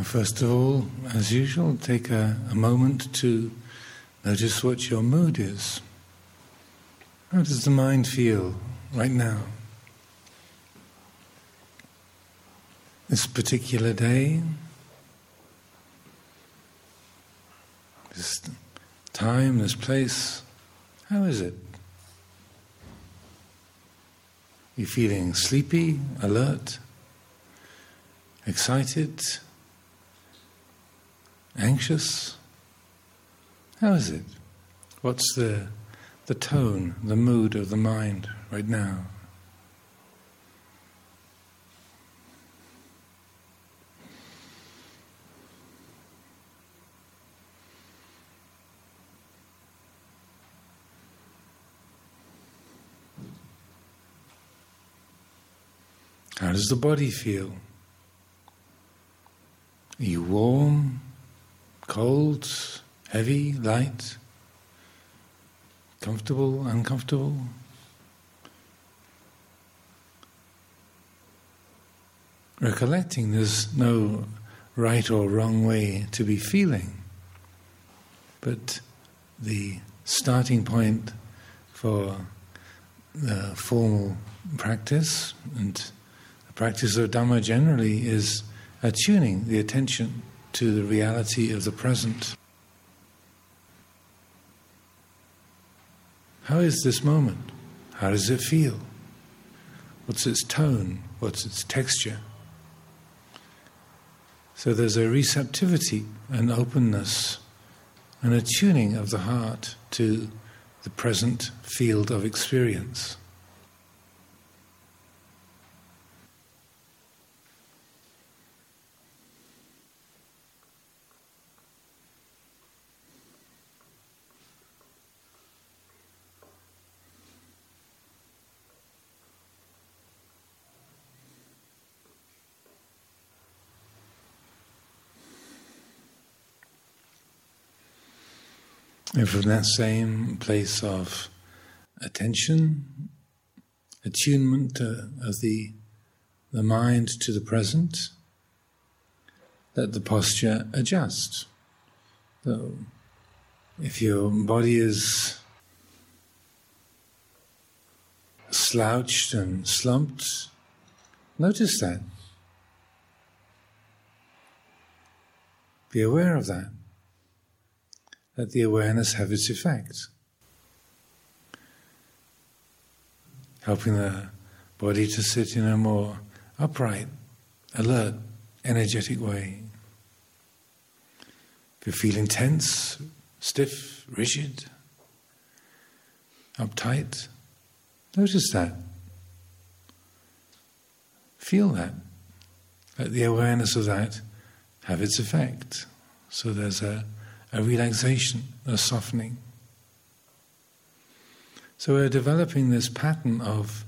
First of all, as usual, take a, a moment to notice what your mood is. How does the mind feel right now? This particular day, this time, this place, how is it? You feeling sleepy, alert, excited, anxious? How is it? What's the, the tone, the mood of the mind right now? How does the body feel? Are you warm, cold, heavy, light, comfortable, uncomfortable? Recollecting there's no right or wrong way to be feeling, but the starting point for the formal practice and the practice of Dhamma generally is attuning the attention to the reality of the present. How is this moment? How does it feel? What's its tone? What's its texture? So there's a receptivity, an openness, an attuning of the heart to the present field of experience. And from that same place of attention, attunement uh, of the, the mind to the present, let the posture adjust. So, if your body is slouched and slumped, notice that. Be aware of that let the awareness have its effect. Helping the body to sit in a more upright, alert, energetic way. If you're feeling tense, stiff, rigid, uptight, notice that. Feel that. Let the awareness of that have its effect. So there's a a relaxation, a softening. So we're developing this pattern of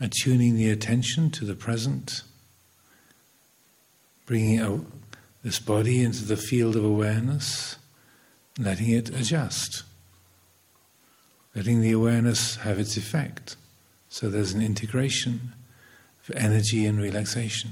attuning the attention to the present, bringing this body into the field of awareness, letting it adjust, letting the awareness have its effect. So there's an integration of energy and relaxation.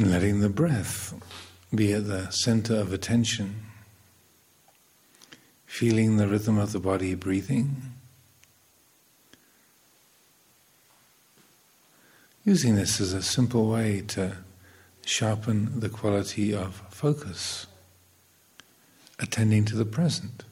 And letting the breath be at the center of attention, feeling the rhythm of the body breathing. Using this as a simple way to sharpen the quality of focus, attending to the present.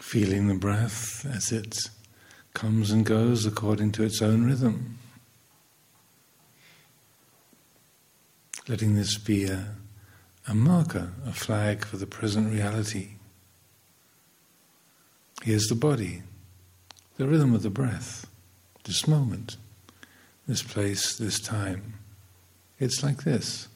Feeling the breath as it comes and goes according to its own rhythm. Letting this be a, a marker, a flag for the present reality. Here's the body, the rhythm of the breath, this moment, this place, this time. It's like this.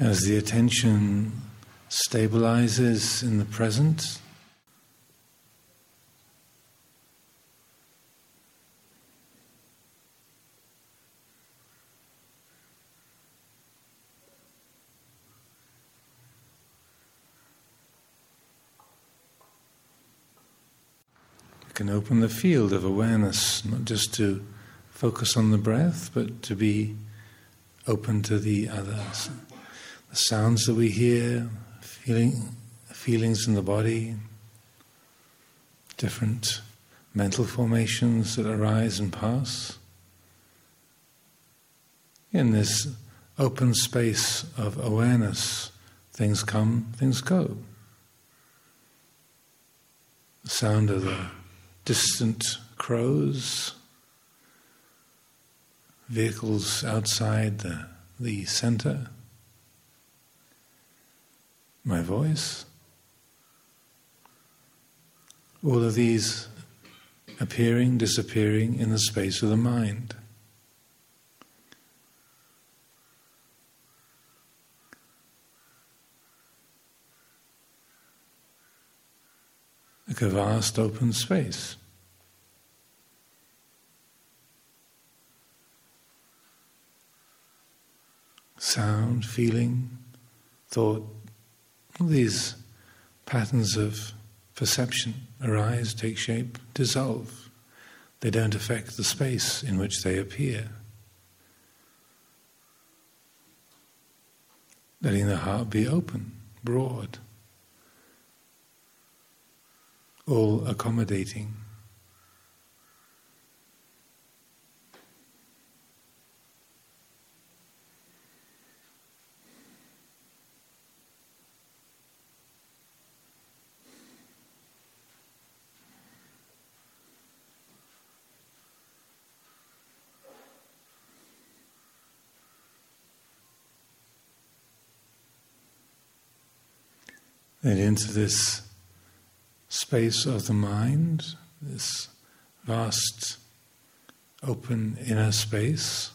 As the attention stabilizes in the present, you can open the field of awareness, not just to focus on the breath, but to be open to the others the sounds that we hear, feeling, feelings in the body, different mental formations that arise and pass. In this open space of awareness, things come, things go. The sound of the distant crows, vehicles outside the, the center my voice. All of these appearing, disappearing in the space of the mind. Like a vast open space. Sound, feeling, thought, these patterns of perception arise, take shape, dissolve. They don't affect the space in which they appear. Letting the heart be open, broad, all accommodating. Then into this space of the mind, this vast open inner space,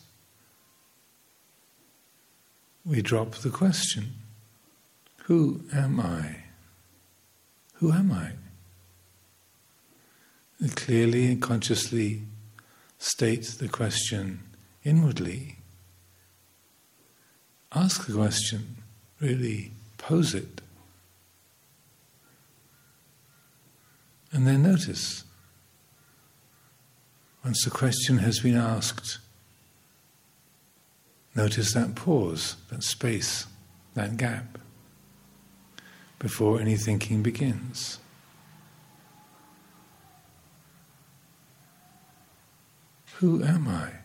we drop the question Who am I? Who am I? And clearly and consciously state the question inwardly. Ask the question, really pose it. And then notice, once the question has been asked, notice that pause, that space, that gap, before any thinking begins. Who am I?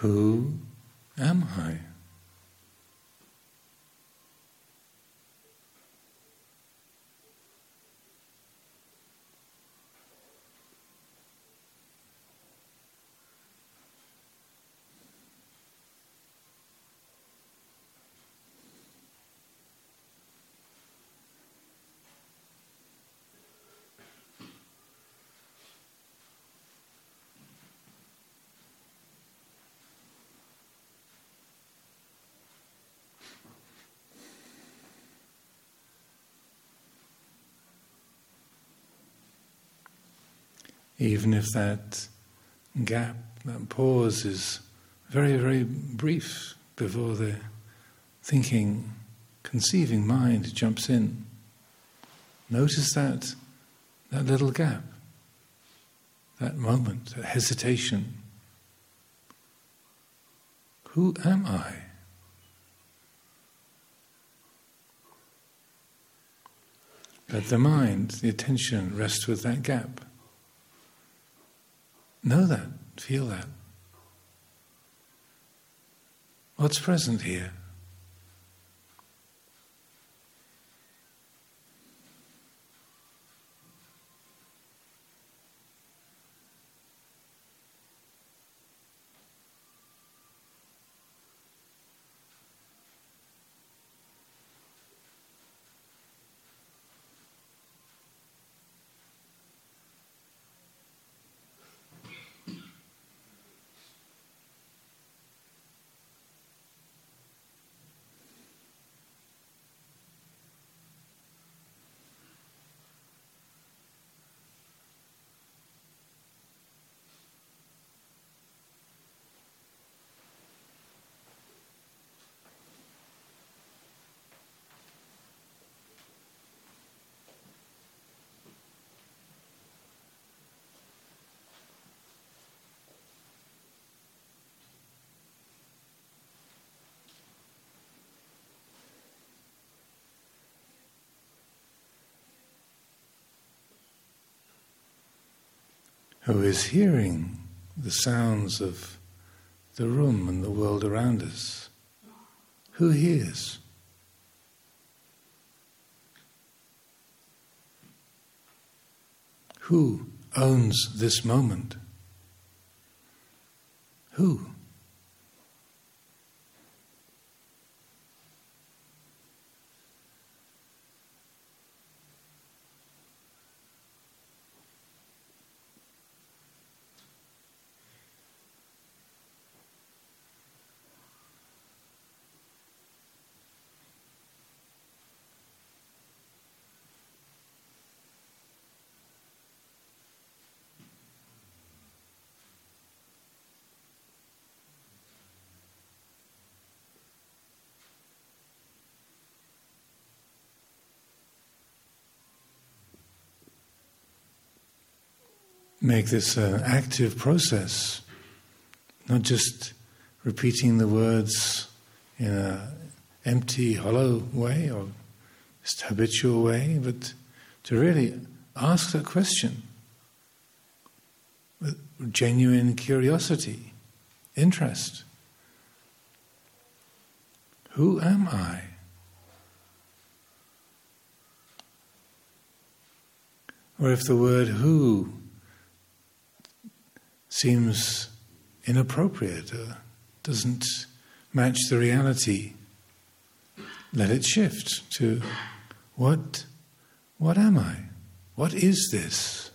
Who am I? Even if that gap, that pause is very, very brief before the thinking, conceiving mind jumps in. Notice that, that little gap, that moment, that hesitation. Who am I? Let the mind, the attention, rest with that gap. Know that, feel that. What's present here? Who is hearing the sounds of the room and the world around us. Who hears? Who owns this moment? Who? Make this an active process, not just repeating the words in an empty, hollow way or just habitual way, but to really ask that question with genuine curiosity, interest. Who am I? Or if the word who seems inappropriate, or doesn't match the reality, let it shift to what, what am I? What is this?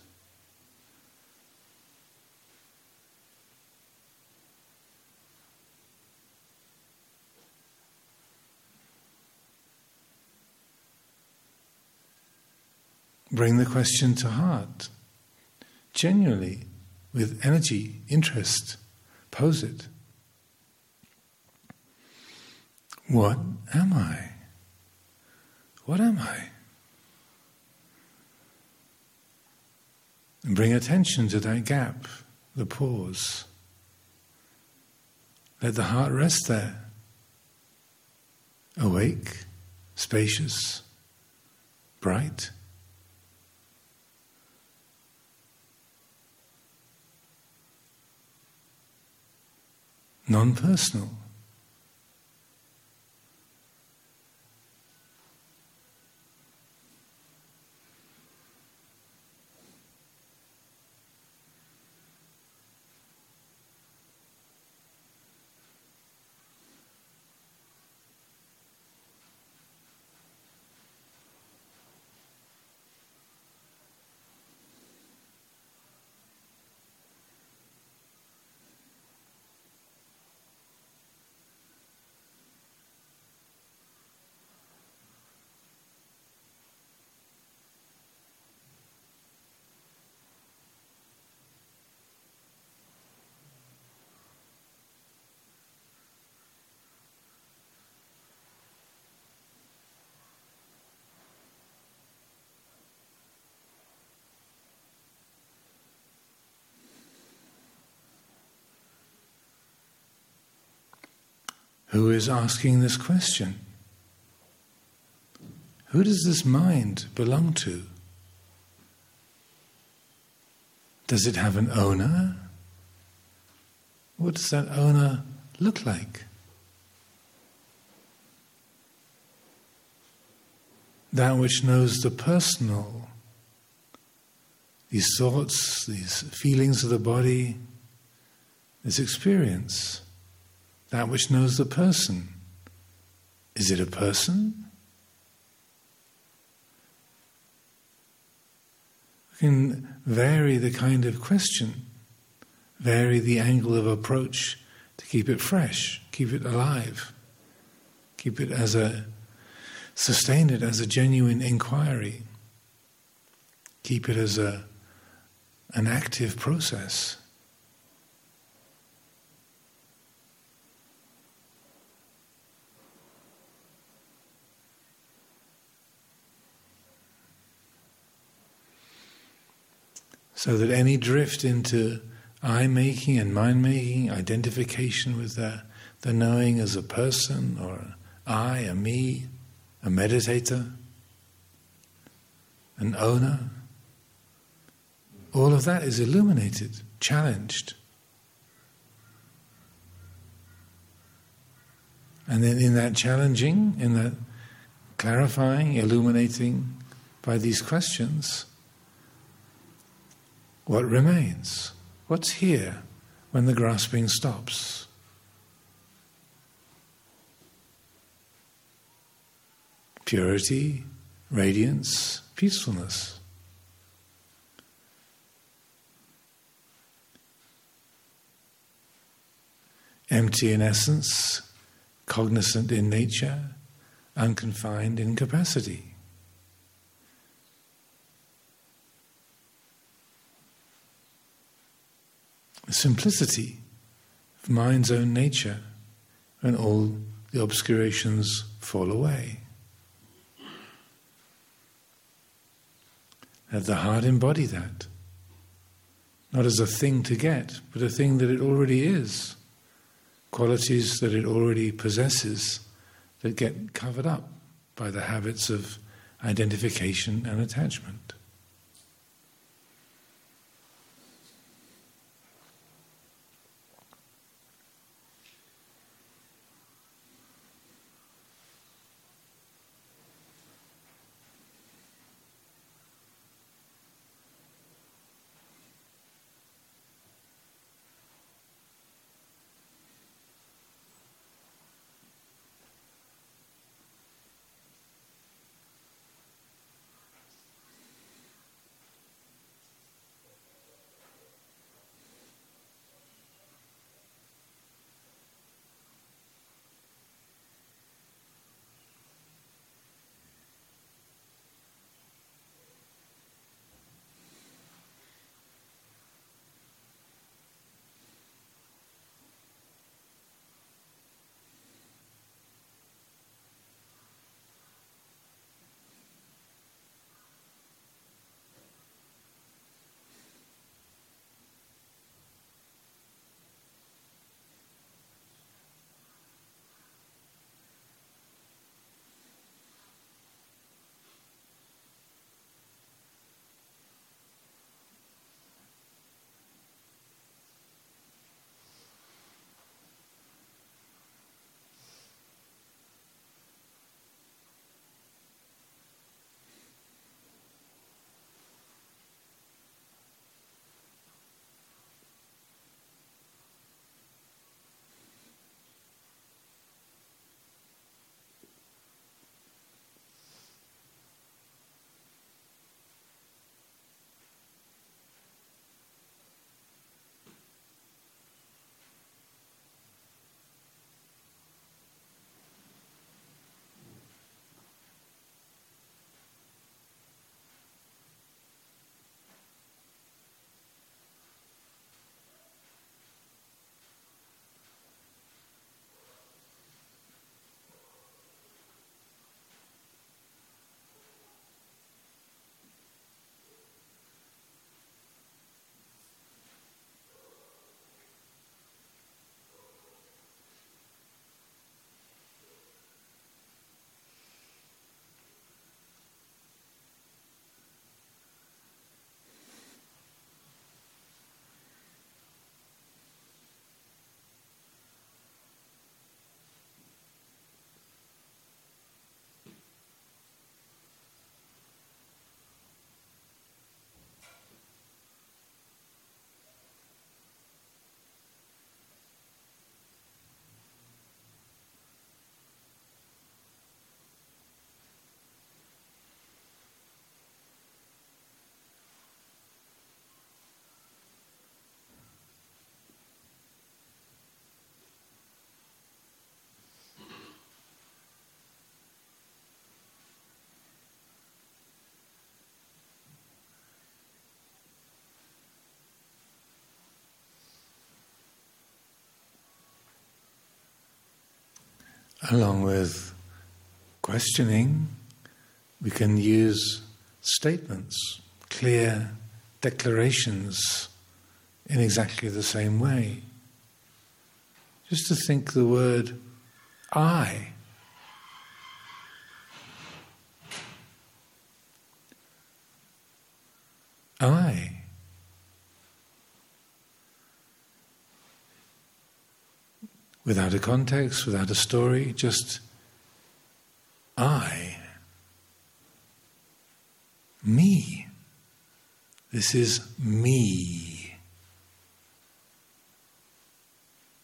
Bring the question to heart. Genuinely, with energy, interest, pose it. What am I? What am I? And bring attention to that gap, the pause. Let the heart rest there. Awake, spacious, bright. Non who is asking this question? Who does this mind belong to? Does it have an owner? What does that owner look like? That which knows the personal, these thoughts, these feelings of the body, this experience, that which knows the person. Is it a person? We can vary the kind of question, vary the angle of approach to keep it fresh, keep it alive, keep it as a sustain it as a genuine inquiry, keep it as a an active process. So that any drift into I making and mind making, identification with the, the knowing as a person or I, a me, a meditator, an owner, all of that is illuminated, challenged. And then in that challenging, in that clarifying, illuminating by these questions, what remains? What's here when the grasping stops? Purity, radiance, peacefulness. Empty in essence, cognizant in nature, unconfined in capacity. The simplicity of mind's own nature when all the obscurations fall away. Let the heart embody that, not as a thing to get, but a thing that it already is, qualities that it already possesses that get covered up by the habits of identification and attachment. Along with questioning, we can use statements, clear declarations in exactly the same way. Just to think the word I. I. Without a context, without a story, just I. Me. This is me.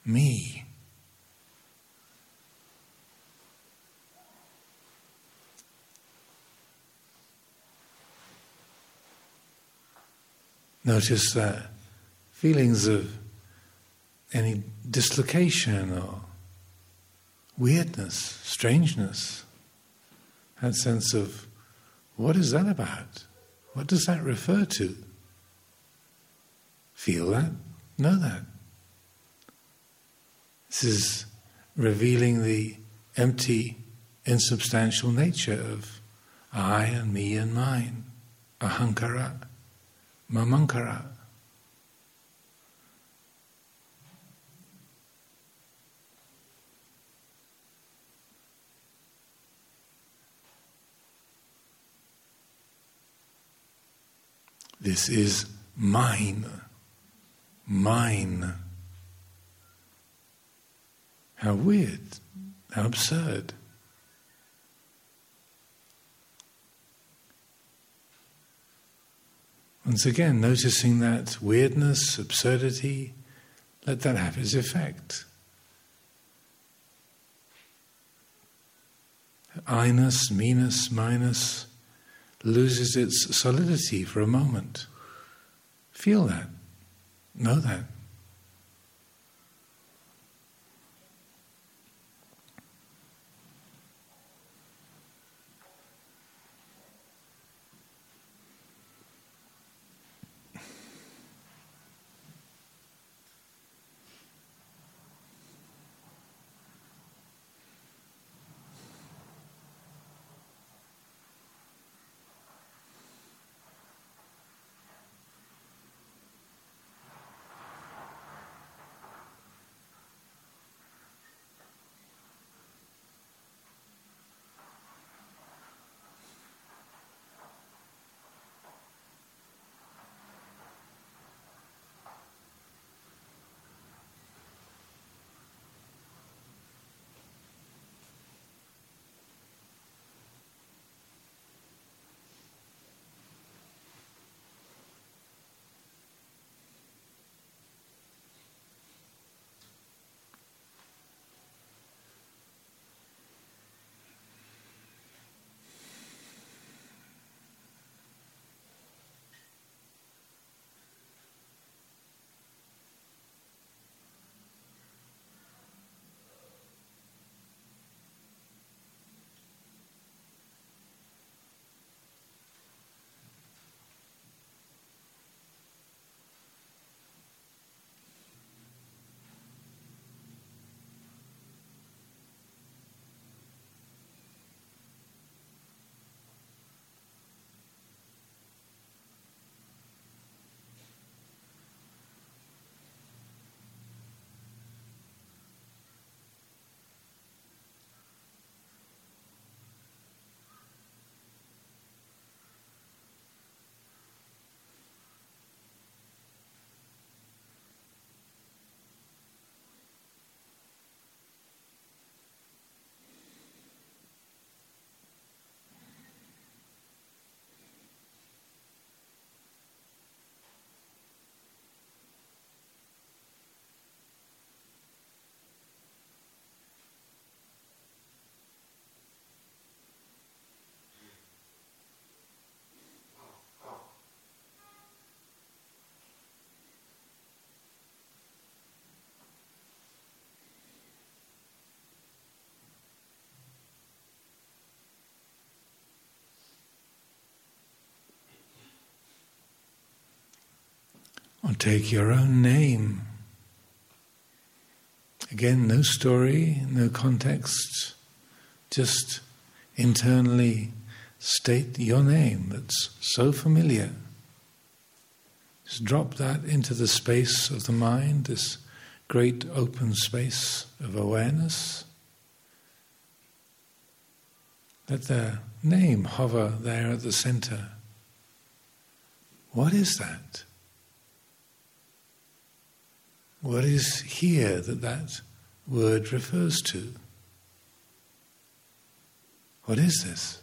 Me. Notice that feelings of any dislocation or weirdness, strangeness, that sense of what is that about? What does that refer to? Feel that, know that. This is revealing the empty, insubstantial nature of I and me and mine, ahankara, mamankara. This is mine. Mine. How weird. How absurd. Once again, noticing that weirdness, absurdity, let that have its effect. Minus loses its solidity for a moment. Feel that. Know that. Or take your own name. Again, no story, no context, just internally state your name that's so familiar. Just drop that into the space of the mind, this great open space of awareness. Let the name hover there at the center. What is that? What is here that that word refers to? What is this?